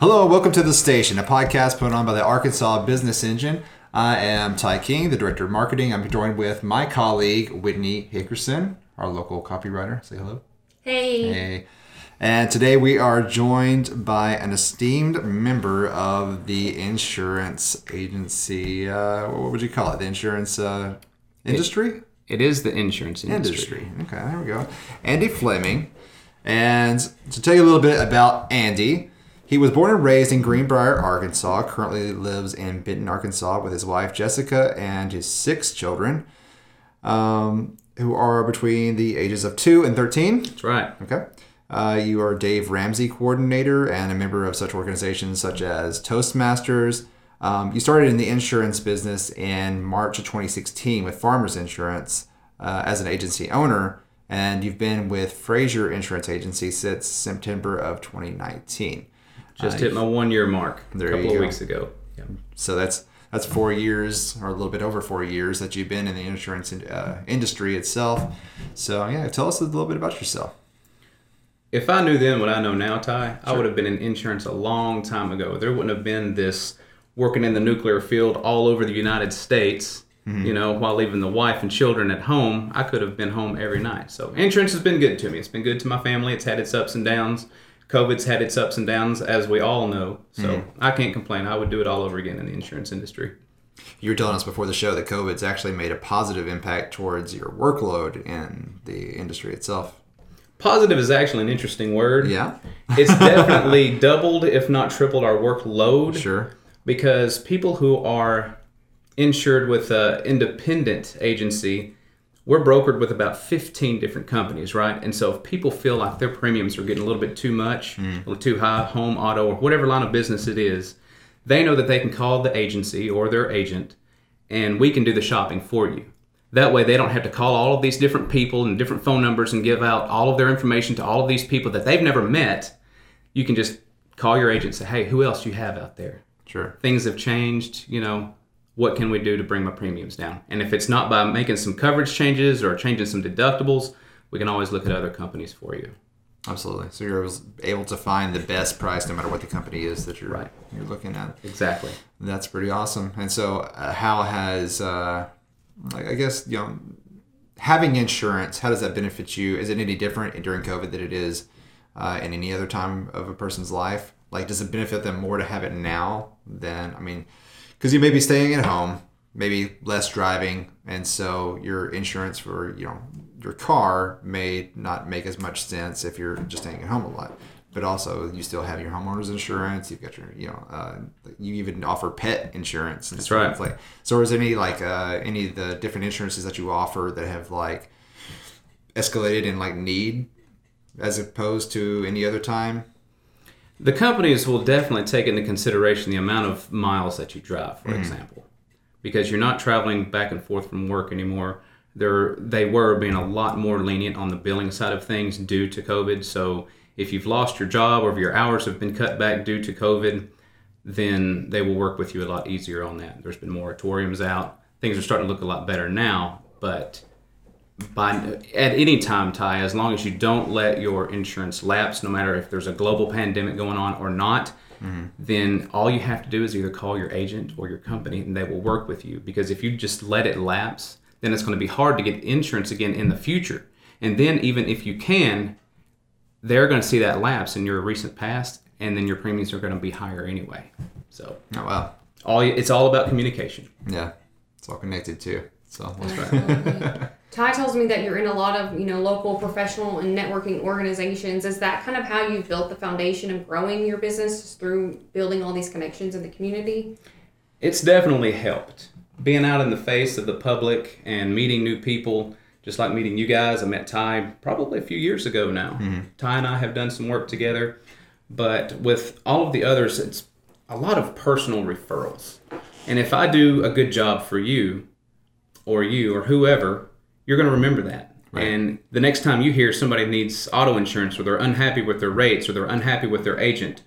Hello, welcome to the station, a podcast put on by the Arkansas Business Engine. I am Ty King, the director of marketing. I'm joined with my colleague Whitney Hickerson, our local copywriter. Say hello. Hey. Hey. And today we are joined by an esteemed member of the insurance agency. Uh, what would you call it? The insurance uh, industry? It is the insurance industry. industry. Okay, there we go. Andy Fleming. And to tell you a little bit about Andy, he was born and raised in Greenbrier, Arkansas. Currently lives in Benton, Arkansas, with his wife Jessica and his six children, um, who are between the ages of two and thirteen. That's right. Okay. Uh, you are Dave Ramsey coordinator and a member of such organizations such as Toastmasters. Um, you started in the insurance business in March of 2016 with Farmers Insurance uh, as an agency owner, and you've been with Frazier Insurance Agency since September of 2019. Just hit my one year mark a couple of weeks ago. Yeah. So that's that's four years or a little bit over four years that you've been in the insurance uh, industry itself. So yeah, tell us a little bit about yourself. If I knew then what I know now, Ty, I would have been in insurance a long time ago. There wouldn't have been this working in the nuclear field all over the United States, Mm-hmm. you know, while leaving the wife and children at home. I could have been home every night. So insurance has been good to me. It's been good to my family. It's had its ups and downs. COVID's had its ups and downs, as we all know. So Mm-hmm. I can't complain. I would do it all over again in the insurance industry. You were telling us before the show that COVID's actually made a positive impact towards your workload in the industry itself. Positive is actually an interesting word. Yeah, it's definitely doubled, if not tripled, our workload. sure. Because people who are insured with an independent agency, we're brokered with about 15 different companies, right? And so if people feel like their premiums are getting a little bit too much, hmm. a little too high, home, auto, or whatever line of business it is, they know that they can call the agency or their agent and we can do the shopping for you. That way, they don't have to call all of these different people and different phone numbers and give out all of their information to all of these people that they've never met. You can just call your agent and say, hey, who else do you have out there? Sure. Things have changed, you know, what can we do to bring my premiums down? And if it's not by making some coverage changes or changing some deductibles, we can always look at other companies for you. Absolutely. So you're able to find the best price no matter what the company is that you're Right. you're looking at. Exactly. That's pretty awesome. And so, uh, how has, uh, I guess, you know, having insurance, how does that benefit you? Is it any different during COVID than it is uh, in any other time of a person's life? Like, does it benefit them more to have it now than, I mean, because you may be staying at home, maybe less driving, and so your insurance for, you know, your car may not make as much sense if you're just staying at home a lot. But also, you still have your homeowner's insurance. You've got your, you know, uh, you even offer pet insurance. And That's right. Like, so, is there any like uh, any of the different insurances that you offer that have like escalated in like need as opposed to any other time? The companies will definitely take into consideration the amount of miles that you drive, for mm-hmm. example, because you're not traveling back and forth from work anymore. They're, they were being a lot more lenient on the billing side of things due to COVID. So if you've lost your job or if your hours have been cut back due to COVID, then they will work with you a lot easier on that. There's been moratoriums out. Things are starting to look a lot better now, but by at any time, Ty, as long as you don't let your insurance lapse, no matter if there's a global pandemic going on or not, mm-hmm. then all you have to do is either call your agent or your company, and they will work with you. Because if you just let it lapse, then it's going to be hard to get insurance again in the future. And then even if you can, they're going to see that lapse in your recent past, and then your premiums are going to be higher anyway. So Oh wow, all it's all about communication. yeah, it's all connected too. So that's Absolutely. Ty tells me that you're in a lot of, you know, local professional and networking organizations. Is that kind of how you've built the foundation of growing your business through building all these connections in the community? It's definitely helped. Being out in the face of the public and meeting new people, just like meeting you guys. I met Ty probably a few years ago now. Mm-hmm. Ty and I have done some work together, but with all of the others, it's a lot of personal referrals. And if I do a good job for you, or you, or whoever, you're going to remember that. Right. And the next time you hear somebody needs auto insurance, or they're unhappy with their rates, or they're unhappy with their agent,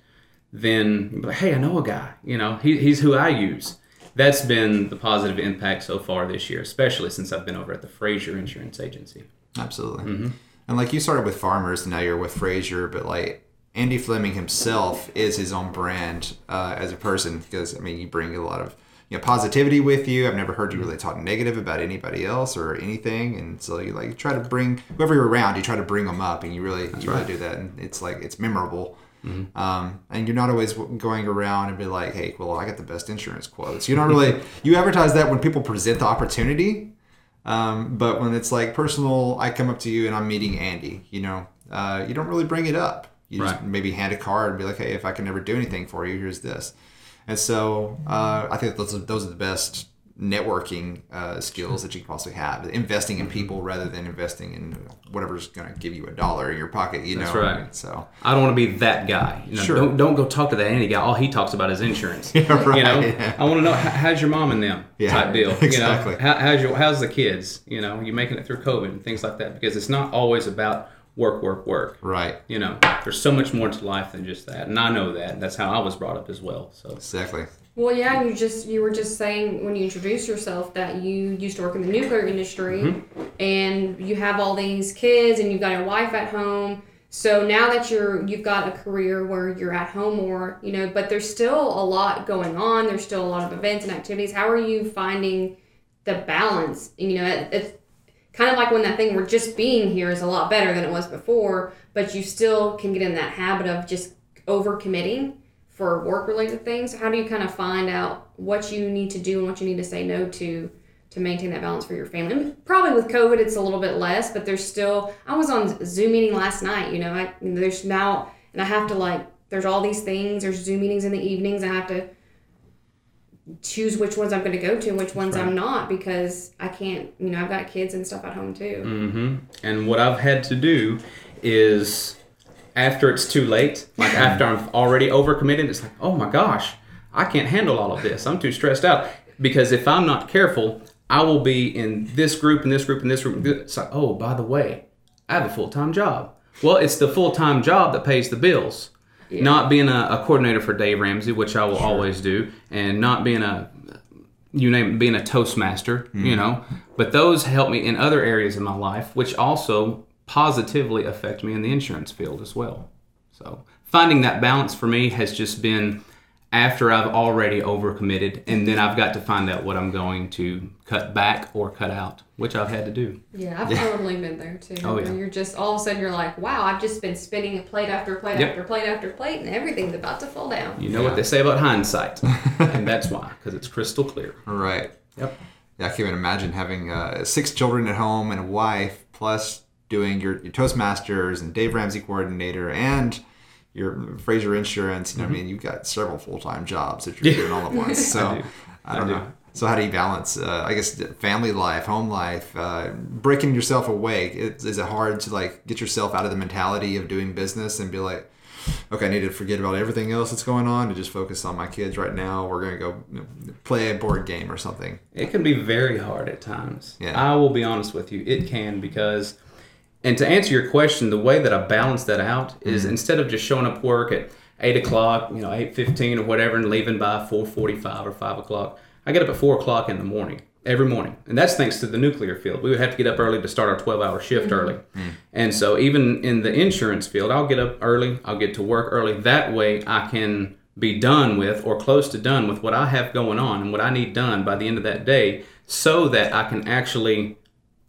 then you'll be like, hey, I know a guy. You know, he, he's who I use. That's been the positive impact so far this year, especially since I've been over at the Frazier Insurance Agency. Absolutely. Mm-hmm. And like you started with farmers, now you're with Frazier, but like Andy Fleming himself is his own brand uh, as a person because I mean you bring a lot of you know positivity with you. I've never heard you really talk negative about anybody else or anything, and so you like try to bring whoever you're around, you try to bring them up, and you really you really do that, and it's like it's memorable. Um, and you're not always going around and be like, hey, well, I got the best insurance quotes. You don't really you advertise that when people present the opportunity, um, but when it's like personal, I come up to you and I'm meeting Andy. You know, uh, you don't really bring it up. You just maybe hand a card and be like, hey, if I can never do anything for you, here's this. And so uh, I think those are, those are the best networking uh, skills that you can possibly have. Investing in people rather than investing in whatever's going to give you a dollar in your pocket. You That's know, right. So I don't want to be that guy. You know, Sure. don't don't go talk to that Andy guy. All he talks about is insurance. Yeah, right, You know, yeah. I want to know how's your mom and them Yeah, type deal. exactly. You know, how, how's your how's the kids? You know, you making it through COVID and things like that because it's not always about work, work, work. right, You know, there's so much more to life than just that, and I know that. That's how I was brought up as well. So exactly. Well, yeah, you just you were just saying when you introduced yourself that you used to work in the nuclear industry, mm-hmm. and you have all these kids, and you've got a wife at home. So now that you're you've got a career where you're at home more, you know, but there's still a lot going on. There's still a lot of events and activities. How are you finding the balance? You know, it, it's kind of like when that thing where just being here is a lot better than it was before, but you still can get in that habit of just overcommitting for work related things. How do you kind of find out what you need to do and what you need to say no to to maintain that balance for your family? And probably with COVID, it's a little bit less, but there's still. I was on Zoom meeting last night. You know, I there's now and I have to like there's all these things. There's Zoom meetings in the evenings. I have to choose which ones I'm going to go to and which ones I'm not because I can't. You know, I've got kids and stuff at home too. hmm And what I've had to do is after it's too late, like after I'm already overcommitted, it's like, oh my gosh, I can't handle all of this. I'm too stressed out. Because if I'm not careful, I will be in this group and this group and this group. It's like, oh, by the way, I have a full time job. Well, it's the full time job that pays the bills. Not being a, a coordinator for Dave Ramsey, which I will always do, and not being a you name it, being a toastmaster, you mm-hmm. know. But those help me in other areas of my life, which also positively affect me in the insurance field as well. So finding that balance for me has just been after I've already overcommitted, and then I've got to find out what I'm going to cut back or cut out, which I've had to do. Yeah, I've totally been there too. Oh, yeah. You're just all of a sudden you're like, wow, I've just been spinning a plate after plate Yep. after plate after plate, and everything's about to fall down. You know what they say about hindsight, and that's why, because it's crystal clear. Right. Yep. Yeah, I can't even imagine having uh, six children at home and a wife, plus doing your, your Toastmasters and Dave Ramsey coordinator and your Frazier Insurance. You know, I mean, you've got several full time jobs that you're doing all at once. So Mm-hmm. do. I, don't I do. know. So how do you balance? Uh, I guess family life, home life, uh, breaking yourself awake. Is, is it hard to like get yourself out of the mentality of doing business and be like, okay, I need to forget about everything else that's going on to just focus on my kids right now. We're gonna go you know, play a board game or something. It can be very hard at times. Yeah. I will be honest with you, it can because, and to answer your question, the way that I balance that out is mm-hmm. instead of just showing up work at eight o'clock, you know, eight fifteen or whatever, and leaving by four forty-five or five o'clock, I get up at four o'clock in the morning every morning, and that's thanks to the nuclear field. We would have to get up early to start our twelve-hour shift mm-hmm. early, mm. and so even in the insurance field, I'll get up early, I'll get to work early. That way, I can be done with or close to done with what I have going on and what I need done by the end of that day so that I can actually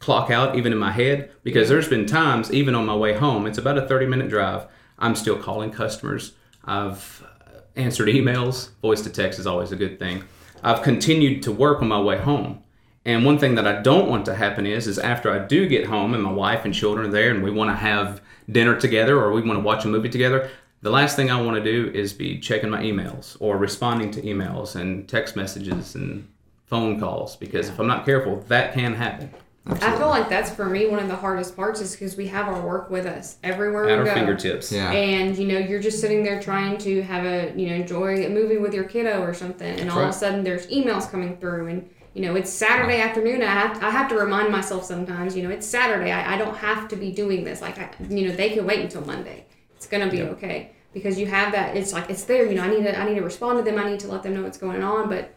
clock out even in my head because there's been times even on my way home it's about a 30 minute drive i'm still calling customers. I've uh, answered emails. Voice to text is always a good thing. I've continued to work on my way home. And one thing that i don't want to happen is is after i do get home and my wife and children are there and we want to have dinner together or we want to watch a movie together the last thing i want to do is be checking my emails or responding to emails and text messages and phone calls because if i'm not careful that can happen I feel like that's for me one of the hardest parts is because we have our work with us everywhere at we our go. fingertips Yeah. And you know, you're just sitting there trying to have a you know enjoy a movie with your kiddo or something, and all of a sudden there's emails coming through, and you know it's Saturday afternoon. I have I have to remind myself sometimes, you know, it's Saturday. I, I don't have to be doing this. Like I, you know, they can wait until Monday. It's gonna be okay because you have that. It's like it's there. You know, I need to I need to respond to them. I need to let them know what's going on, but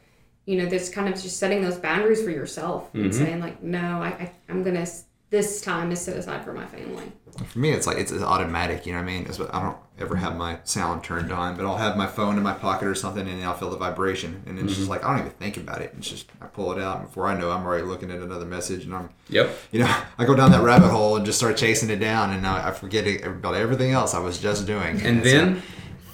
you know, this kind of just setting those boundaries for yourself and mm-hmm. saying like, no, I, I I'm gonna this time is set aside for my family. For me, it's like it's, it's automatic. You know what I mean? It's, I don't ever have my sound turned on, but I'll have my phone in my pocket or something, and I'll feel the vibration, and it's just mm-hmm. like I don't even think about it. It's just I pull it out and before I know, I'm already looking at another message, and I'm Yep. you know I go down that rabbit hole and just start chasing it down, and I, I forget it, about everything else I was just doing. And so- then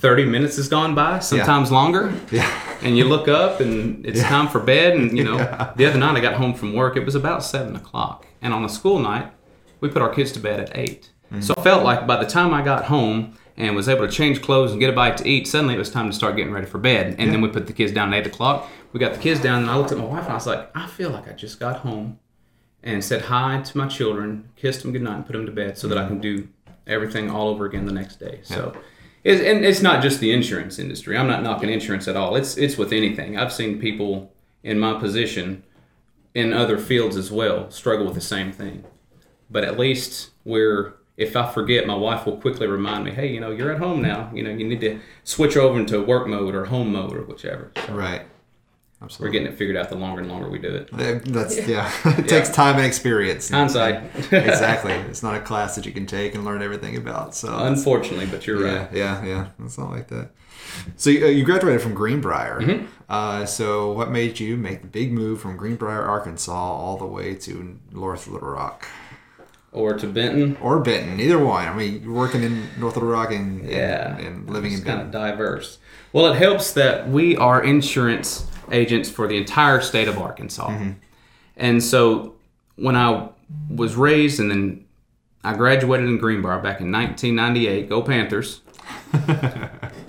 30 minutes has gone by, sometimes longer. yeah, And you look up and it's time for bed. And, you know, the other night I got home from work, it was about 7 o'clock. And on a school night, we put our kids to bed at 8. Mm-hmm. So I felt like by the time I got home and was able to change clothes and get a bite to eat, suddenly it was time to start getting ready for bed. And then we put the kids down at 8 o'clock. We got the kids down, and I looked at my wife and I was like, I feel like I just got home and said hi to my children, kissed them goodnight, and put them to bed so that I mm-hmm. can do everything all over again the next day. So, it's, and it's not just the insurance industry. I'm not knocking insurance at all. It's it's with anything. I've seen people in my position in other fields as well struggle with the same thing. But at least we're if I forget, my wife will quickly remind me, "Hey, you know, you're at home now. You know, you need to switch over into work mode or home mode or whichever." So right. We're getting it figured out the longer and longer we do it. That's yeah. it takes time and experience. Hindsight. exactly. It's not a class that you can take and learn everything about. So Unfortunately, but you're yeah, right. yeah, yeah. It's not like that. So you, uh, you graduated from Greenbrier. Mm-hmm. Uh, so what made you make the big move from Greenbrier, Arkansas, all the way to North Little Rock Or to Benton. or Benton? Either one. I mean, you're working in North Little Rock and Yeah. and, and living in It's kind of diverse. Well, it helps that we are insurance agents for the entire state of Arkansas. Mm-hmm. And so when I was raised and then I graduated in Greenbrier back in 1998, go Panthers.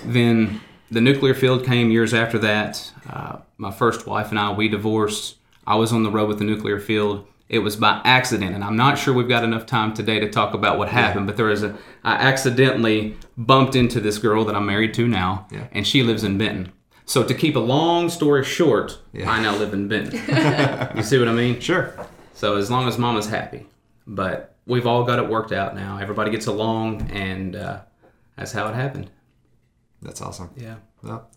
then the nuclear field came years after that. Uh, my first wife and I, we divorced. I was on the road with the nuclear field. It was by accident, and I'm not sure we've got enough time today to talk about what happened. But there was a, I accidentally bumped into this girl that I'm married to now, Yeah. and she lives in Benton. So to keep a long story short, Yeah. I now live in Benton. you see what I mean? Sure. So as long as Mama's happy, but we've all got it worked out now. Everybody gets along, and uh, that's how it happened. That's awesome. Yeah, Well,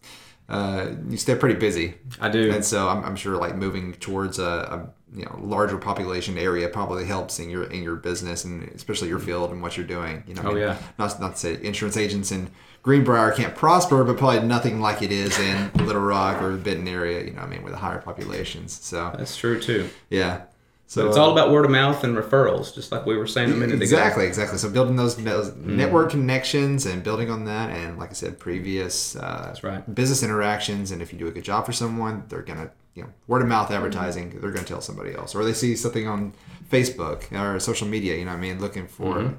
uh, you stay pretty busy. I do. And so I'm, I'm sure like moving towards a, a you know larger population area probably helps in your in your business and especially your field and what you're doing. You know, I Oh, yeah. Not not to say insurance agents in Greenbrier can't prosper, but probably nothing like it is in Little Rock or the Benton area. You know, what I mean, with the higher populations. So that's true too. yeah. So But it's uh, all about word of mouth and referrals, just like we were saying a minute Exactly, ago. exactly. So building those, those Mm-hmm. network connections and building on that, and like I said, previous uh, right. business interactions. And if you do a good job for someone, they're gonna, you know, word of Mm-hmm. mouth advertising. They're gonna tell somebody else, or they see something on Facebook or social media. You know, what I mean, looking for Mm-hmm.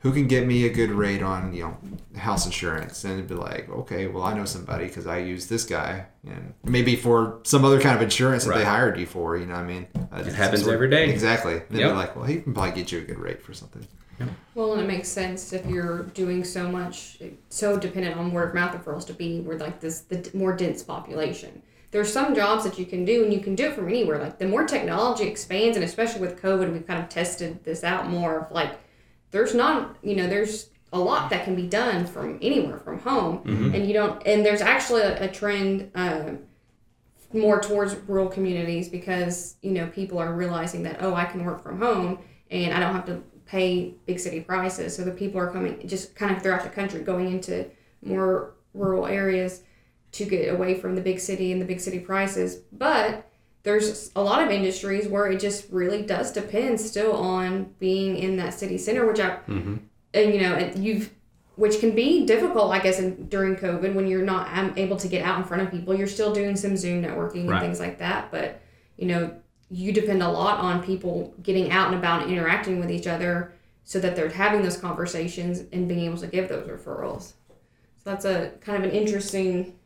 Who can get me a good rate on, you know, house insurance, and it'd be like, okay, well, I know somebody because I use this guy, and maybe for some other kind of insurance that they hired you for. You know, what I mean, uh, It happens sort- every day. Exactly. Then Yep. they're like, well, he can probably get you a good rate for something. Well, and it makes sense if you're doing so much, so dependent on word of mouth referrals to be where like this the more dense population. There's some jobs that you can do, and you can do it from anywhere. Like the more technology expands, and especially with COVID, we've kind of tested this out more. Of like, there's not, you know, there's a lot that can be done from anywhere from home, and you don't. And there's actually a, a trend. Um, more towards rural communities because you know people are realizing that oh I can work from home and I don't have to pay big city prices so the people are coming just kind of throughout the country going into more rural areas to get away from the big city and the big city prices but there's a lot of industries where it just really does depend still on being in that city center which I and you know and you've which can be difficult, I guess, in, during COVID when you're not um, able to get out in front of people. You're still doing some Zoom networking and things like that, but you know, you depend a lot on people getting out and about and interacting with each other so that they're having those conversations and being able to give those referrals. So that's a kind of an interesting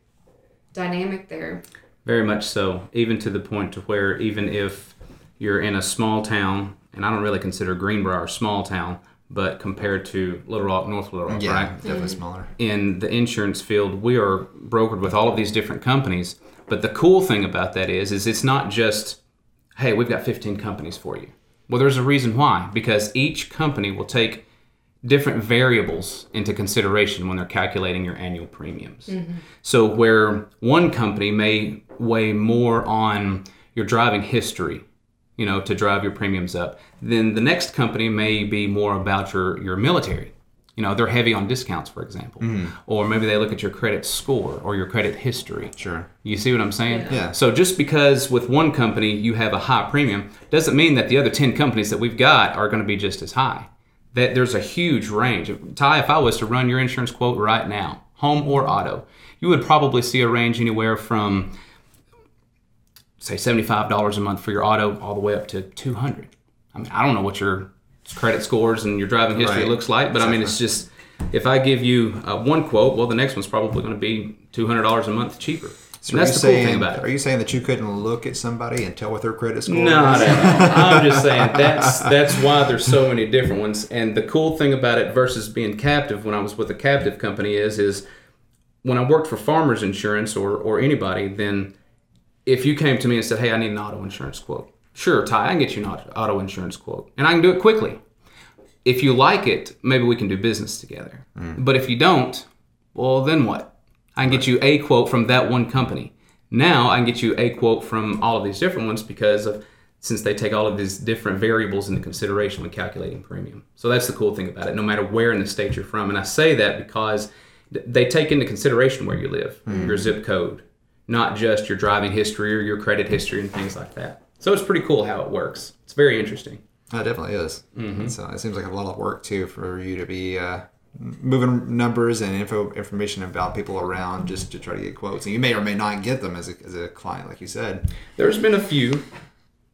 dynamic there. Very much so, even to the point to where even if you're in a small town, and I don't really consider Greenbrier a small town, but compared to Little Rock, North Little Rock, Yeah, right? definitely mm-hmm. smaller. in the insurance field, we are brokered with all of these different companies. But the cool thing about that is, is it's not just, hey, we've got 15 companies for you. Well, there's a reason why, because each company will take different variables into consideration when they're calculating your annual premiums. Mm-hmm. So, where one company may weigh more on your driving history, you know, to drive your premiums up. Then the next company may be more about your your military. You know, they're heavy on discounts, for example, mm-hmm. or maybe they look at your credit score or your credit history. Sure. You see what I'm saying? Yeah. So just because with one company you have a high premium doesn't mean that the other 10 companies that we've got are going to be just as high. That there's a huge range. Ty, if I was to run your insurance quote right now, home or auto, you would probably see a range anywhere from say $75 a month for your auto all the way up to 200. I mean, I don't know what your credit scores and your driving history Right. looks like, but I mean, it's just if I give you uh, one quote, well, the next one's probably going to be $200 a month cheaper. So are that's you the cool saying, thing about it. Are you saying that you couldn't look at somebody and tell what their credit score Not is? at all. I'm just saying that's that's why there's so many different ones. And the cool thing about it versus being captive when I was with a captive company is is when I worked for farmers insurance or or anybody, then if you came to me and said, Hey, I need an auto insurance quote. Sure, Ty, I can get you an auto- auto insurance quote. And I can do it quickly. If you like it, maybe we can do business together. Mm. But if you don't, well then what? I can get you a quote from that one company. Now I can get you a quote from all of these different ones because of since they take all of these different variables into consideration when calculating premium. So that's the cool thing about it, no matter where in the state you're from. And I say that because they take into consideration where you live, your zip code, not just your driving history or your credit history and things like that. So it's pretty cool how it works. It's very interesting. It definitely is. Mm-hmm. So it seems like a lot of work too for you to be uh, moving numbers and info information about people around just to try to get quotes. And you may or may not get them as a, as a client, like you said. There's been a few,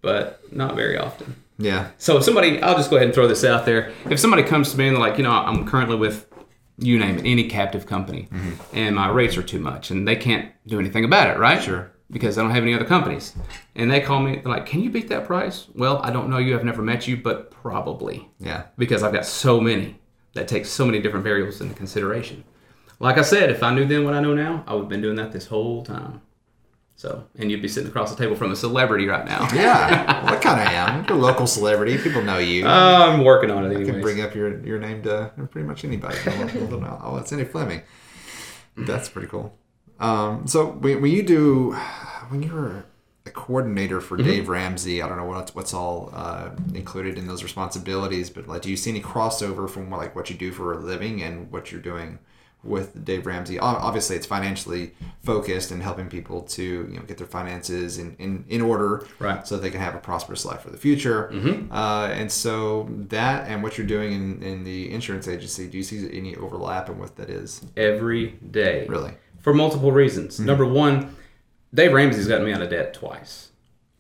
but not very often. Yeah. So if somebody, I'll just go ahead and throw this out there. If somebody comes to me and they're like, you know, I'm currently with, you name it, any captive company, mm-hmm. and my rates are too much, and they can't do anything about it, right? Sure. Because I don't have any other companies, and they call me, they're like, can you beat that price? Well, I don't know you, I've never met you, but probably Yeah. because I've got so many that takes so many different variables into consideration. Like I said, if I knew then what I know now, I would have been doing that this whole time. So, and you'd be sitting across the table from a celebrity right now. Yeah. well, I kind of am. You're a local celebrity. People know you. I'm working on it I can bring up your your name to pretty much anybody. They'll- they'll know, oh, it's Andy Fleming. That's pretty cool. Um, so when, when you do, when you were a coordinator for Mm-hmm. Dave Ramsey, I don't know what's what's all uh, included in those responsibilities, but like, do you see any crossover from like what you do for a living and what you're doing with Dave Ramsey? Obviously, it's financially focused and helping people to you know get their finances in in, in order, Right. So they can have a prosperous life for the future. Mm-hmm. Uh, and so that and what you're doing in, in the insurance agency, do you see any overlap in what that is? every day. Really? For multiple reasons. Number one, Dave Ramsey's gotten me out of debt twice.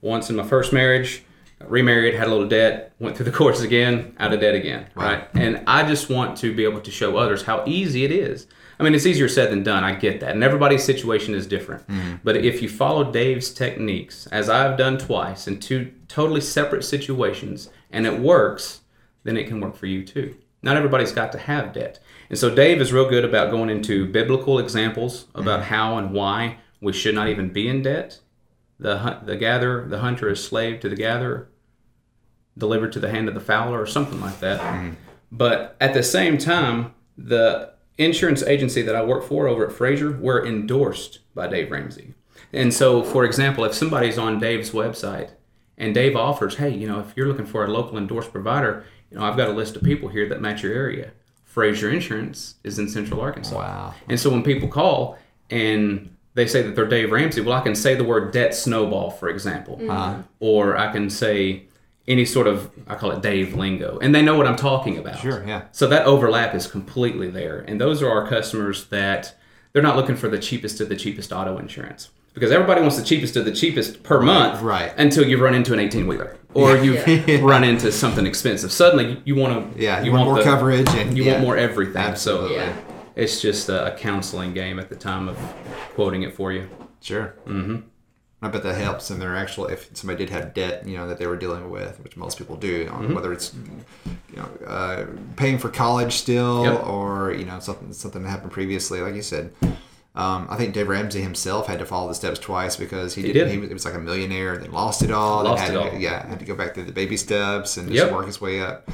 Once in my first marriage, remarried, had a little debt, went through the course again, out of debt again. Right. And I just want to be able to show others how easy it is. I mean, it's easier said than done. I get that. And everybody's situation is different. Mm-hmm. But if you follow Dave's techniques, as I've done twice in two totally separate situations, and it works, then it can work for you too. Not everybody's got to have debt. And so Dave is real good about going into biblical examples about mm-hmm. how and why we should not even be in debt. The hunt, the gatherer, the hunter is slave to the gatherer, delivered to the hand of the fowler, or something like that. Mm-hmm. But at the same time, the insurance agency that I work for over at Frazier, we're endorsed by Dave Ramsey. And so, for example, if somebody's on Dave's website and Dave offers, hey, you know, if you're looking for a local endorsed provider, you know, I've got a list of people here that match your area. Frazier Insurance is in Central Arkansas. Wow. And so when people call and they say that they're Dave Ramsey, well, I can say the word debt snowball, for example, mm-hmm. uh-huh. or I can say any sort of I call it Dave lingo, and they know what I'm talking about. Sure, yeah. So that overlap is completely there, and those are our customers that they're not looking for the cheapest of the cheapest auto insurance because everybody wants the cheapest of the cheapest per month, right. Until you run into an 18 wheeler or you've run into something expensive. Suddenly you want to Yeah, you, want, more the- coverage and you yeah. want more everything. Absolutely. So Yeah. It's just a, a counseling game at the time of quoting it for you. Sure. Mm-hmm. I bet that helps. And they're actually, if somebody did have debt, you know, that they were dealing with, which most people do, know, Mm-hmm. whether it's, you know, uh, paying for college still Yep. or you know something something that happened previously, like you said. Um, I think Dave Ramsey himself had to follow the steps twice because he, He did. did. He was, it was like a millionaire, and then lost it all. Lost had it all. Yeah, had to go back through the baby steps and just Yep. work his way up.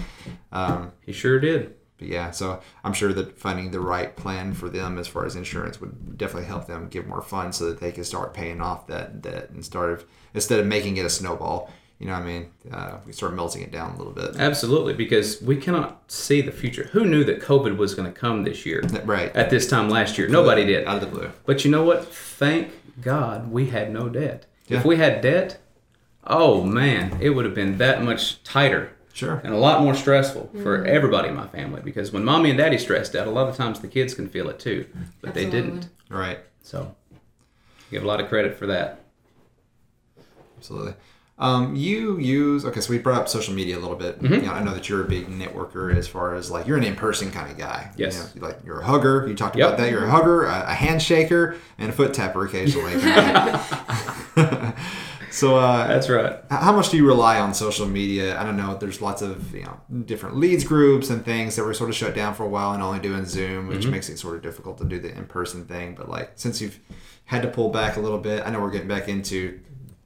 Um, He sure did. But yeah, so I'm sure that finding the right plan for them as far as insurance would definitely help them get more funds so that they can start paying off that debt and start of instead of making it a snowball, you know what I mean, uh, we start melting it down a little bit. Absolutely, because we cannot see the future. Who knew that COVID was going to come this year? Right. At this time last year, nobody did. Out of the blue. But you know what? Thank God we had no debt. Yeah. If we had debt, oh man, it would have been that much tighter Sure. and a lot more stressful for everybody in my family. Because when mommy and daddy stressed out, a lot of times the kids can feel it too, but they didn't. Right. So, give a lot of credit for that. Absolutely. Um, you use okay, so we brought up social media a little bit. Mm-hmm. You know, I know that you're a big networker as far as like you're an in-person kind of guy. Yes. You know, like you're a hugger. You talked Yep. about that. You're a hugger, a, a handshaker, and a foot tapper occasionally. so, uh, That's right. how much do you rely on social media? I don't know. There's lots of you know different leads groups and things that were sort of shut down for a while and only doing Zoom, which Mm-hmm. makes it sort of difficult to do the in-person thing. But like since you've had to pull back a little bit, I know we're getting back into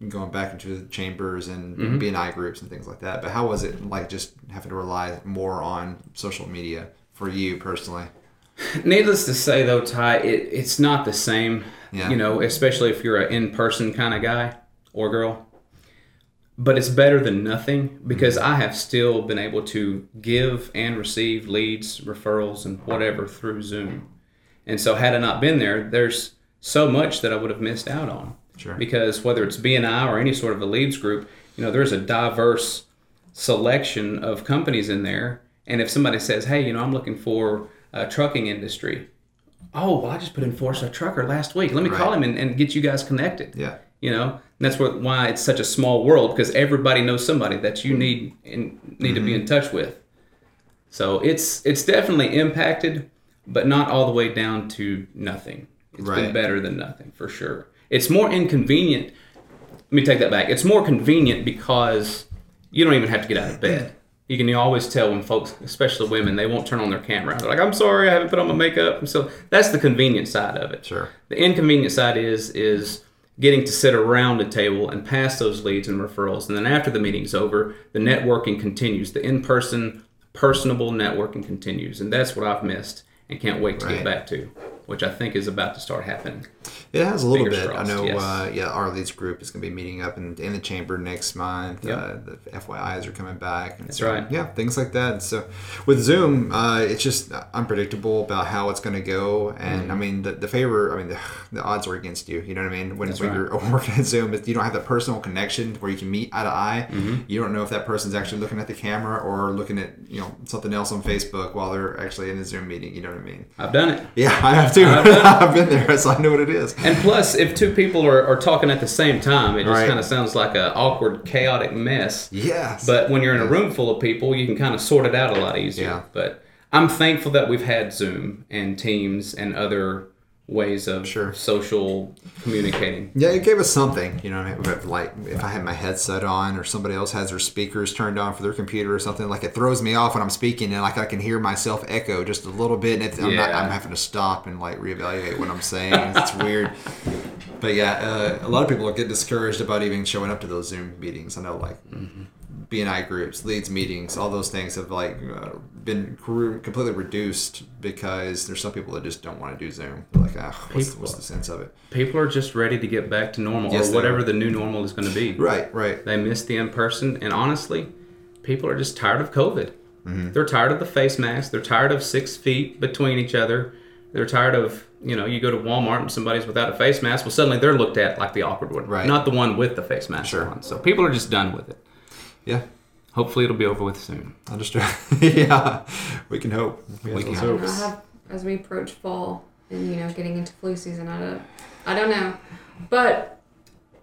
going back into the chambers and Mm-hmm. BNI groups and things like that. But how was it like just having to rely more on social media for you personally? Needless to say, though, Ty, it, it's not the same. Yeah. You know, especially if you're an in-person kind of guy or girl. But it's better than nothing because mm-hmm. I have still been able to give and receive leads, referrals, and whatever through Zoom. And so, had I not been there, there's so much that I would have missed out on. Sure. Because whether it's BNI or any sort of a leads group, you know, there's a diverse selection of companies in there. And if somebody says, "Hey, you know, I'm looking for a trucking industry," oh, well, I just put in for a trucker last week. Let me call him and, and get you guys connected. Yeah. You know, and that's what why it's such a small world because everybody knows somebody that you need and need to be Mm-hmm. in touch with. So it's it's definitely impacted, but not all the way down to nothing. It's Right. been better than nothing for sure. It's more inconvenient. Let me take that back. It's more convenient because you don't even have to get out of bed. You can always tell when folks, especially women, they won't turn on their camera. They're like, "I'm sorry, I haven't put on my makeup." And so that's the convenient side of it. Sure. The inconvenient side is is getting to sit around a table and pass those leads and referrals, and then after the meeting's over, the networking continues. The in-person, personable networking continues, and that's what I've missed and can't wait to Right. get back to, which I think is about to start happening. It has a little Fingers bit. crossed, I know. yes. Uh, yeah, our leads group is going to be meeting up in, in the chamber next month. Yep. Uh, the FYI's are coming back. And That's so, right. Yeah, things like that. And so with Zoom, uh, it's just unpredictable about how it's going to go. And Mm-hmm. I mean, the, the favor. I mean, the, the odds are against you. You know what I mean? When, when right. you're working at Zoom, if you don't have that personal connection where you can meet eye to eye. Mm-hmm. You don't know if that person's actually looking at the camera or looking at you know something else on Facebook while they're actually in the Zoom meeting. You know what I mean? I've done it. Yeah, I have too. I've been there, so I know what it is. And plus, if two people are, are talking at the same time, it just Right. kind of sounds like an awkward, chaotic mess. Yes. But when you're in a room full of people, you can kind of sort it out a lot easier. Yeah. But I'm thankful that we've had Zoom and Teams and other ways of Sure. social communicating. Yeah, it gave us something, you know. what I mean? Like if I had my headset on, or somebody else has their speakers turned on for their computer or something, like it throws me off when I'm speaking, and like I can hear myself echo just a little bit, and it's, I'm, not, I'm having to stop and like reevaluate what I'm saying. It's weird, but yeah, uh, a lot of people get discouraged about even showing up to those Zoom meetings. I know, like BNI groups, leads meetings, all those things have like uh, been completely reduced because there's some people that just don't want to do Zoom. They're like, ah, what's, People- what's the sense of it? People are just ready to get back to normal Yes, or whatever the new normal is going to be. Right, right. They miss the in person, and honestly, people are just tired of COVID. They're tired of the face mask. They're tired of six feet between each other. They're tired of you know you go to Walmart and somebody's without a face mask. Well, suddenly they're looked at like the awkward one, Right. not the one with the face mask Sure. on. So people are just done with it. Yeah, Hopefully, it'll be over with soon. understood. yeah, we can hope. We, We can those hope. Have, as we approach fall and you know getting into flu season, I don't, I don't know, but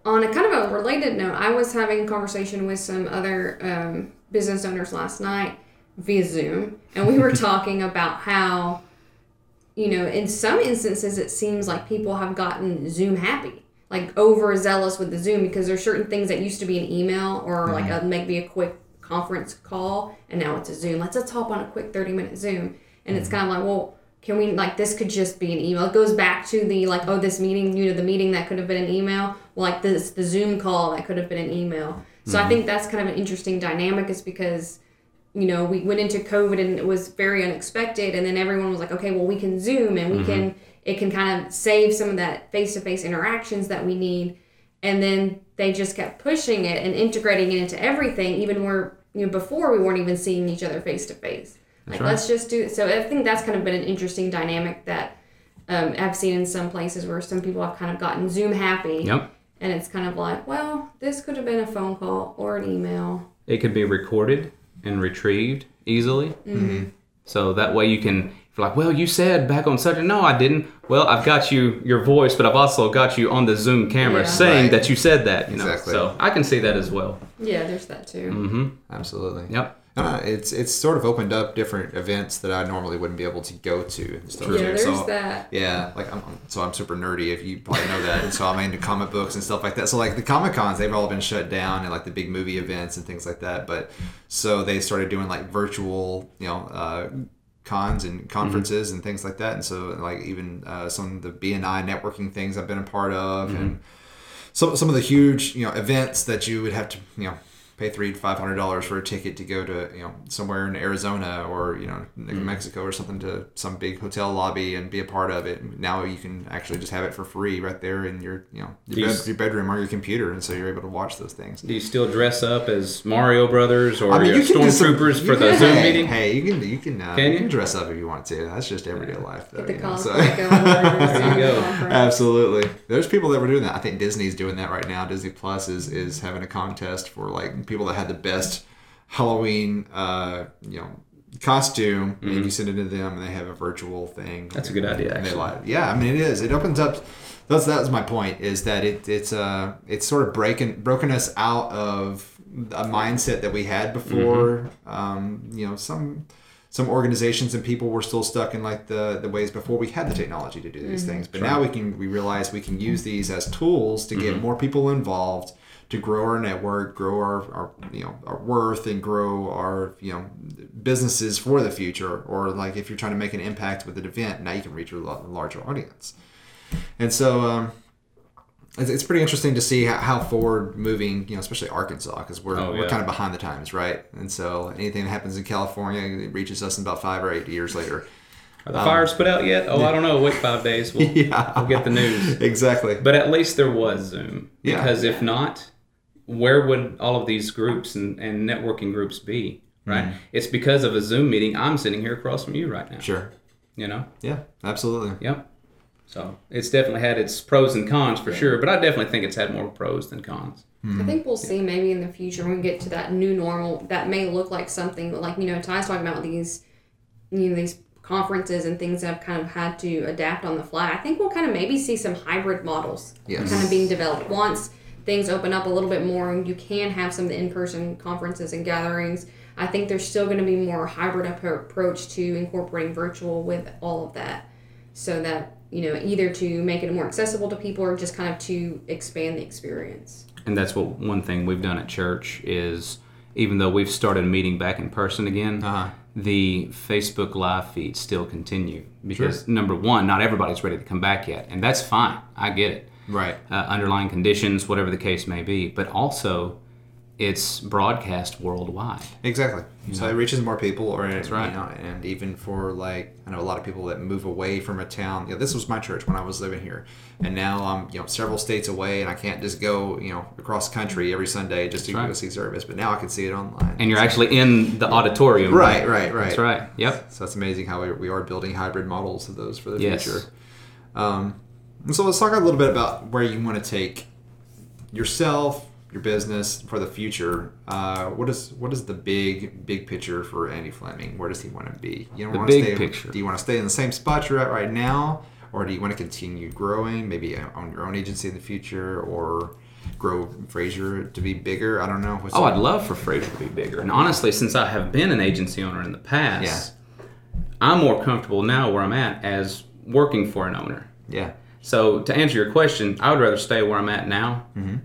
on a kind of a related note, I was having a conversation with some other um, business owners last night via Zoom, and we were talking about how, you know, in some instances, it seems like people have gotten Zoom happy, like overzealous with the Zoom because there's certain things that used to be an email or mm-hmm. like a maybe a quick conference call, and now it's a Zoom. Let's let's hop on a quick thirty minute Zoom, and it's mm-hmm. kind of like, well, can we like this could just be an email? It goes back to the like, oh, this meeting, you know, the meeting that could have been an email, well, like this the Zoom call that could have been an email. So I mm-hmm. think that's kind of an interesting dynamic, is because you know, we went into COVID and it was very unexpected. And then everyone was like, okay, well, we can Zoom and we can, it can kind of save some of that face to face interactions that we need. and then they just kept pushing it and integrating it into everything, even where you know before we weren't even seeing each other face to face. Like right. let's just do. So I think that's kind of been an interesting dynamic that um, I've seen in some places where some people have kind of gotten Zoom happy. Yep. And it's kind of like, well, this could have been a phone call or an email. It could be recorded and retrieved easily. Mm-hmm. So that way you can, like, well, you said back on Sunday. No, I didn't. Well, I've got you your voice, but I've also got you on the Zoom camera Yeah. saying Right. that you said that. You know, Exactly. so I can see that as well. Yeah, there's that too. Mm-hmm. Absolutely. Yep. Uh, it's it's sort of opened up different events that I normally wouldn't be able to go to and stuff. Yeah, too. there's So- that. Yeah, like I'm, I'm- so I'm super nerdy if you probably know that, and so I'm into comic books and stuff like that. So like the comic cons, they've all been shut down, and like the big movie events and things like that. But so they started doing like virtual, you know, uh, cons and conferences and things like that. And so like even uh, some of the BNI networking things I've been a part of, and some some of the huge you know events that you would have to you know pay three five hundred dollars for a ticket to go to you know somewhere in Arizona or you know New Mexico or something to some big hotel lobby and be a part of it. Now you can actually just have it for free right there in your you know Do your, you bed, s- your bedroom or your computer, and so you're able to watch those things. Do you still dress up as Mario Brothers or I mean, your you can do some- stormtroopers for the can- Zoom hey, meeting? Hey, you can you can uh, Can you you? can dress up if you want to. That's just everyday life, though. Get the you know, so- going. There you go. Absolutely. There's people that were doing that. I think Disney's doing that right now. Disney Plus is, is having a contest for like people that had the best Halloween uh, you know costume and you send it to them and they have a virtual thing. Mm-hmm. That's a good idea, And they actually. like yeah, I mean it is. It opens up that's that was my point is that it it's uh it's sort of breaking broken us out of a mindset that we had before Mm-hmm. um you know some some organizations and people were still stuck in like the the ways before we had the technology to do these things but now we can we realize we can use these as tools to Mm-hmm. get more people involved to grow our network grow our, our you know our worth and grow our you know businesses for the future or like if you're trying to make an impact with an event now you can reach a larger audience and so um, it's, it's pretty interesting to see how, how forward moving, you know, especially Arkansas, because we're, Oh, we're kind of behind the times, right? And so anything that happens in California it reaches us in about five or eight years later. Are the fires put out yet? Oh, I don't know. Wait five days. We'll, Yeah. we'll get the news. Exactly. But at least there was Zoom. Yeah. Because if not, where would all of these groups and, and networking groups be? Right? Mm-hmm. It's because of a Zoom meeting. I'm sitting here across from you right now. Sure. You know? Yeah, absolutely. Yep. So it's definitely had its pros and cons for sure, but I definitely think it's had more pros than cons. I think we'll see maybe in the future when we get to that new normal that may look like something like you know Ty's talking about these you know these conferences and things that have kind of had to adapt on the fly. I think we'll kind of maybe see some hybrid models Yes. kind of being developed once things open up a little bit more and you can have some of the in-person conferences and gatherings. I think there's still going to be more hybrid ap- approach to incorporating virtual with all of that so that you know either to make it more accessible to people or just kind of to expand the experience. And that's what one thing we've done at church is even though we've started meeting back in person again, Uh-huh. the Facebook live feeds still continue because number one, not everybody's ready to come back yet, and that's fine. I get it. Right. uh, underlying conditions, whatever the case may be. But also, it's broadcast worldwide. Exactly. So it reaches more people, or right. You know, and even for like I know a lot of people that move away from a town. You know, this was my church when I was living here, and now I'm you know several states away, and I can't just go you know across country every Sunday just to right. go see service. But now I can see it online. And you're actually in the auditorium. right, right, right. That's right. Yep. So it's amazing how we, we are building hybrid models of those for the Yes. future. Um, so let's talk a little bit about where you want to take yourself, your business for the future. Uh, what is what is the big big picture for Andy Fleming? Where does he want to be? You don't The want to big stay, picture. Do you want to stay in the same spot you're at right now, or do you want to continue growing? Maybe own your own agency in the future, or grow Frazier to be bigger. I don't know. What's Oh, I'd love for Frazier to be bigger. And honestly, since I have been an agency owner in the past, I'm more comfortable now where I'm at as working for an owner. yeah. So to answer your question, I would rather stay where I'm at now mm-hmm.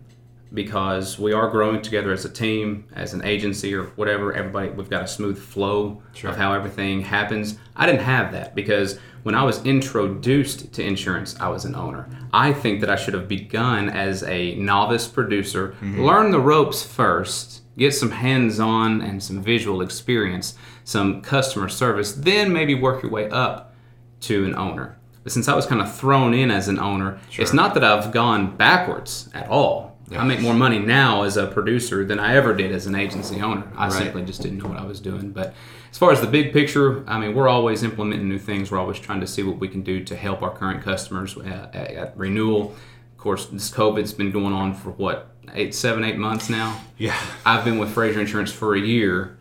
because we are growing together as a team, as an agency or whatever. Everybody, we've got a smooth flow Sure. of how everything happens. I didn't have that because when I was introduced to insurance, I was an owner. I think that I should have begun as a novice producer, mm-hmm. learn the ropes first, get some hands-on and some visual experience, some customer service, then maybe work your way up to an owner. But since I was kind of thrown in as an owner, it's not that I've gone backwards at all. I make more money now as a producer than I ever did as an agency owner. I Right. simply just didn't know what I was doing. But as far as the big picture, I mean, we're always implementing new things. We're always trying to see what we can do to help our current customers at, at, at renewal. Of course, this COVID's been going on for what eight, seven, eight months now. Yeah. I've been with Frazier Insurance for a year.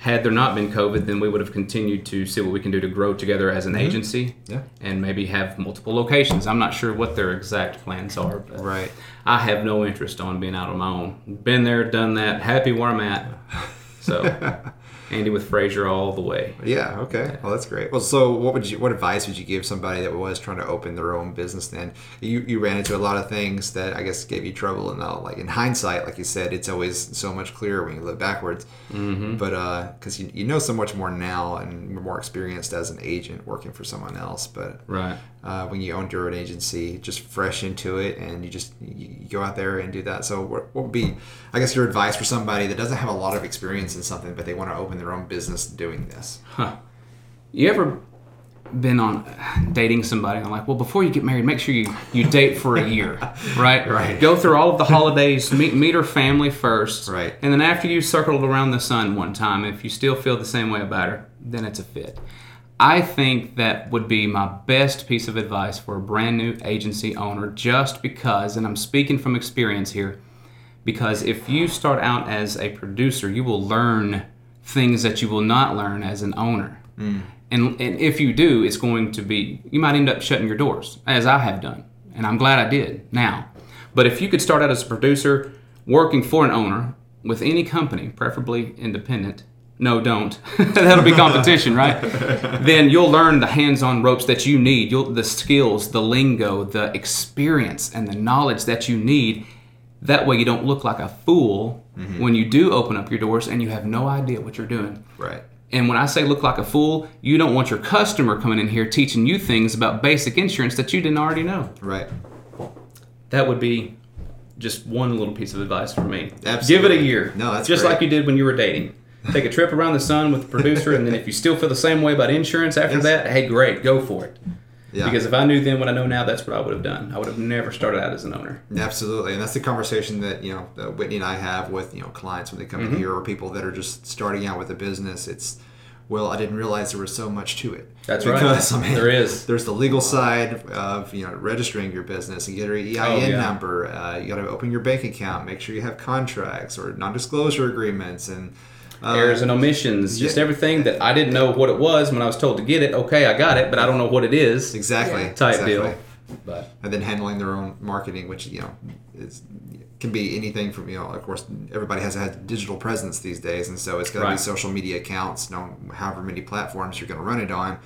Had there not been COVID, then we would have continued to see what we can do to grow together as an agency Mm-hmm. Yeah. and maybe have multiple locations. I'm not sure what their exact plans are, but Right. I have no interest on being out on my own. Been there, done that, happy where I'm at. So, Andy with Frazier all the way. Yeah. Okay. Well, that's great. Well, so what would you? What advice would you give somebody that was trying to open their own business? Then you you ran into a lot of things that I guess gave you trouble, and now, like in hindsight, like you said, it's always so much clearer when you look backwards. Mm-hmm. But because you, you know so much more now, and you're more experienced as an agent working for someone else. But Right. Uh, when you owned your own agency, just fresh into it, and you just you, go out there and do that. So, what, what would be, I guess, your advice for somebody that doesn't have a lot of experience in something, but they want to open their own business doing this? Huh. You ever been on dating somebody and like, well, before you get married, make sure you, you date for a year, right? Right. Go through all of the holidays, meet meet her family first, Right. And then after you circled around the sun one time, if you still feel the same way about her, then it's a fit. I think that would be my best piece of advice for a brand new agency owner, just because, and I'm speaking from experience here, because if you start out as a producer, you will learn things that you will not learn as an owner. Mm. And, and if you do, it's going to be, you might end up shutting your doors, as I have done. And I'm glad I did now. But if you could start out as a producer working for an owner with any company, preferably independent, no, don't. That'll be competition, right? then you'll learn the hands-on ropes that you need, you'll, the skills, the lingo, the experience, and the knowledge that you need. That way, you don't look like a fool mm-hmm. when you do open up your doors and you have no idea what you're doing. Right. And when I say look like a fool, you don't want your customer coming in here teaching you things about basic insurance that you didn't already know. Right. That would be just one little piece of advice for me. Absolutely. Give it a year. No, that's just great. like you did when you were dating. Take a trip around the sun with the producer, and then if you still feel the same way about insurance after Yes. that, hey, great, go for it. Yeah. Because if I knew then what I know now, that's what I would have done. I would have never started out as an owner. Absolutely, and that's the conversation that you know that Whitney and I have with you know clients when they come Mm-hmm. in here or people that are just starting out with a business. It's well, I didn't realize there was so much to it. That's right. because, I mean, There is. There's the legal side of you know registering your business and get your EIN Oh, yeah. number. Uh, you got to open your bank account. Make sure you have contracts or non-disclosure agreements and uh, Errors and omissions, just yeah. everything that I didn't know what it was when I was told to get it. Okay, I got it, but I don't know what it is. exactly Yeah. Type exactly. deal. But and then handling their own marketing, which you know is can be anything from you know of course everybody has a digital presence these days, and so it's going to be social media accounts, you know, however many platforms you're going to run it on.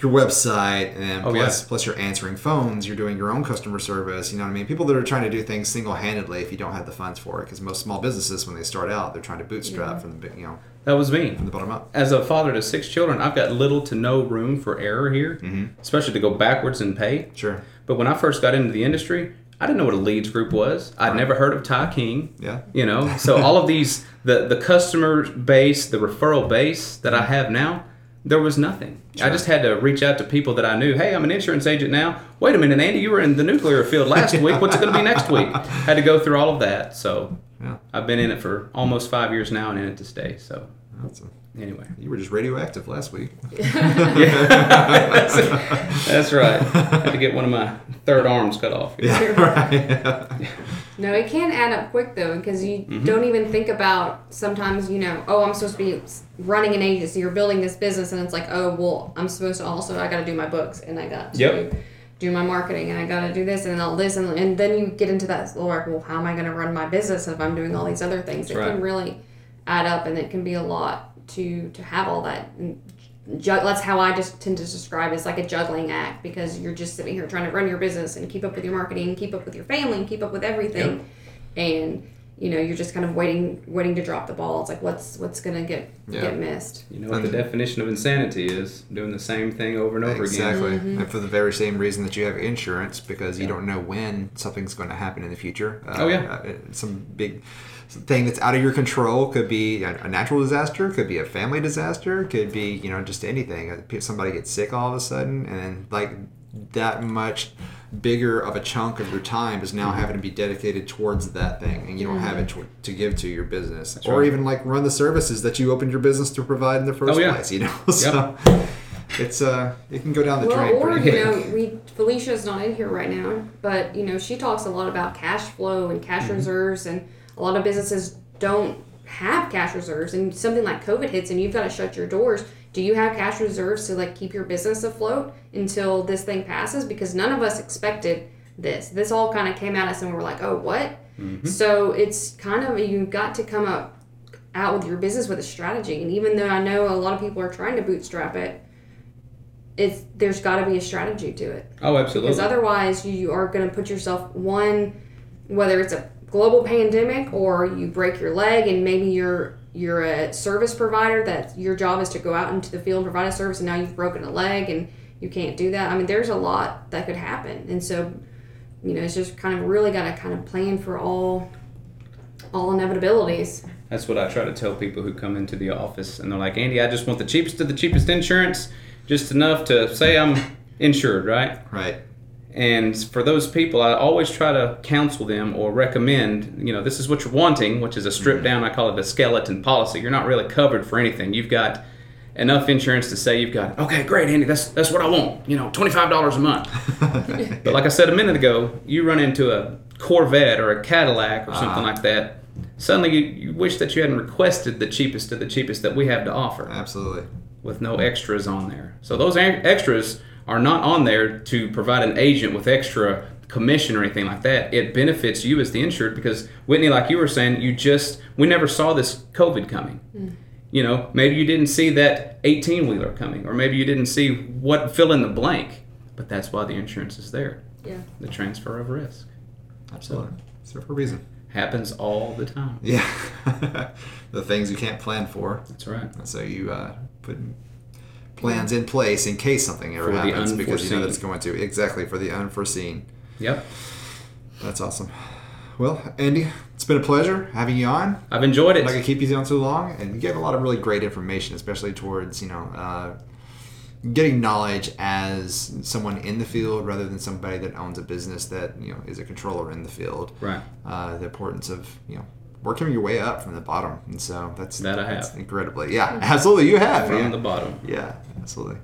Your website, and Oh, plus, yeah. plus you're answering phones. You're doing your own customer service. You know what I mean? People that are trying to do things single handedly, if you don't have the funds for it, because most small businesses, when they start out, they're trying to bootstrap from the you know that was me. from the bottom up. As a father to six children, I've got little to no room for error here, mm-hmm. especially to go backwards and pay. Sure. But when I first got into the industry, I didn't know what a leads group was. I'd never heard of Ty King. Yeah. You know, so all of these, the the customer base, the referral base that I mm-hmm. have now, there was nothing. I just had to reach out to people that I knew. Hey, I'm an insurance agent now. Wait a minute, Andy, you were in the nuclear field last week. What's it going to be next week? Had to go through all of that. So Yeah. I've been in it for almost five years now and in it to stay. So That's a, anyway. you were just radioactive last week. That's right. Had to get one of my third arms cut off. No, it can add up quick though, because you Mm-hmm. don't even think about sometimes, you know, oh, I'm supposed to be running an agency or building this business, and it's like, oh, well, I'm supposed to also, I got to do my books and I got to Yep. do my marketing and I got to do this and all this. And, and then you get into that, like, well, how am I going to run my business if I'm doing all these other things? That's it can really add up and it can be a lot to, to have all that. And ju- that's how I just tend to describe it. It's like a juggling act because you're just sitting here trying to run your business and keep up with your marketing, keep up with your family, and keep up with everything, and you know you're just kind of waiting, waiting to drop the ball. It's like what's what's gonna get Yeah. get missed. You know what the definition of insanity is? Doing the same thing over and over again. Exactly. Mm-hmm. And for the very same reason that you have insurance, because you don't know when something's going to happen in the future. Uh, Oh, yeah. uh, some big thing that's out of your control could be a, a natural disaster, could be a family disaster, could be, you know, just anything. Uh, Somebody gets sick all of a sudden, and like, that much bigger of a chunk of your time is now having to be dedicated towards that thing, and you don't have it to, to give to your business, or right. even like run the services that you opened your business to provide in the first Oh, yeah. place. You know, so it's uh, it can go down the Well, drain or pretty you quick. know, we Felicia's not in here right now, but you know, she talks a lot about cash flow and cash Mm-hmm. reserves, and a lot of businesses don't have cash reserves. And something like COVID hits, and you've got to shut your doors. Do you have cash reserves to like keep your business afloat until this thing passes? Because none of us expected this. This all kind of came at us, and we're like, oh, what? Mm-hmm. So it's kind of you've got to come up out with your business with a strategy. And even though I know a lot of people are trying to bootstrap it, it's there's got to be a strategy to it Oh, absolutely. because otherwise you are going to put yourself one whether it's a global pandemic or you break your leg and maybe you're you're a service provider that your job is to go out into the field and provide a service and now you've broken a leg and you can't do that i mean there's a lot that could happen and so you know it's just kind of really got to kind of plan for all all inevitabilities That's what I try to tell people who come into the office and they're like, Andy, I just want the cheapest of the cheapest insurance, just enough to say I'm insured, right? Right. And for those people, I always try to counsel them or recommend, you know, this is what you're wanting, which is a stripped mm-hmm. down, I call it a skeleton policy. You're not really covered for anything. You've got enough insurance to say you've got, okay, great, Andy, that's, that's what I want, you know, $25 a month. but like I said a minute ago, you run into a Corvette or a Cadillac or something ah. like that. Suddenly, you, you wish that you hadn't requested the cheapest of the cheapest that we have to offer Absolutely. with no extras on there. So those extras are not on there to provide an agent with extra commission or anything like that. It benefits you as the insured because Whitney, like you were saying, you just we never saw this COVID coming. You know, maybe you didn't see that 18 wheeler coming, or maybe you didn't see what fill in the blank. But that's why the insurance is there. yeah The transfer of risk Absolutely. It's there for a reason. happens all the time. Yeah. the things you can't plan for. That's right. So you uh, put plans in place in case something ever For happens because you know that it's going to. Exactly for the unforeseen. Yep. That's awesome. Well, Andy, it's been a pleasure having you on. I've enjoyed it. I'm not gonna keep you on too long, and you gave a lot of really great information, especially towards you know uh, getting knowledge as someone in the field rather than somebody that owns a business that you know is a controller in the field. Right. Uh, the importance of you know working your way up from the bottom, and so that's That I that's have. incredibly yeah, absolutely you have From yeah. the bottom. Yeah, absolutely.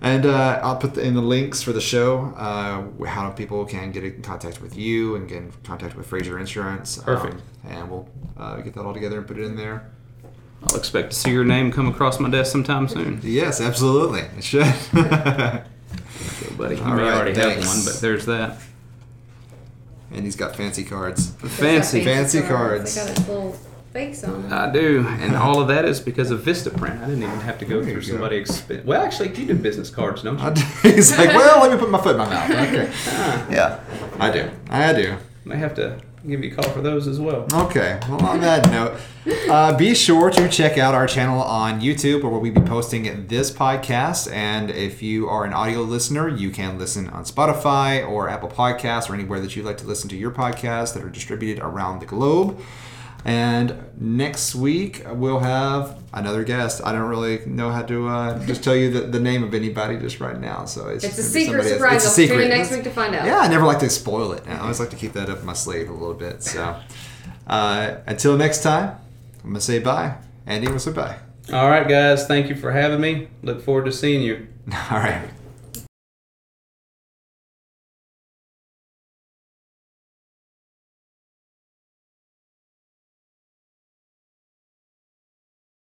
And uh, I'll put in the links for the show, uh, how people can get in contact with you and get in contact with Frazier Insurance. Perfect. Um, and we'll uh, get that all together and put it in there. I'll expect to see your name come across my desk sometime soon. Yes, absolutely. It should. Okay, buddy. You All may right, already thanks. have one, but there's that. And he's got fancy cards. Fancy. Fancy They cards. got its little fakes on them. I do, and all of that is because of Vistaprint. I didn't even have to go There you through go. somebody. Exp- well, actually, you do business cards, don't you? I do- he's like, well, let me put my foot in my mouth. Okay. Ah. Yeah, I do. I do. May have to give me a call for those as well. Okay. Well, on that note, uh, be sure to check out our channel on YouTube, where we'll be posting this podcast. And if you are an audio listener, you can listen on Spotify or Apple Podcasts or anywhere that you like to listen to your podcasts that are distributed around the globe. And next week we'll have another guest. I don't really know how to uh, just tell you the, the name of anybody just right now. So it's, It's a gonna be secret somebody else. surprise. It's a I'll tune secret. in next week to find out. yeah, I never like to spoil it. I always like to keep that up my sleeve a little bit. So uh, until next time, I'm gonna say bye. Andy, we'll say bye. All right, guys. Thank you for having me. Look forward to seeing you. All right.